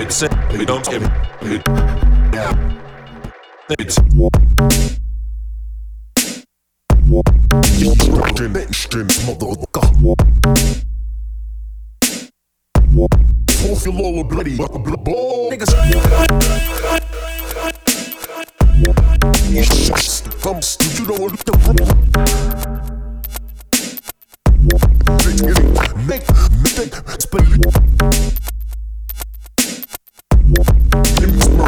It's we don't give it. It's motherfucker. Force your lower bloody ball. Niggas. Thumbs, you know what the room. Make, make, make,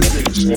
Yeah.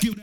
give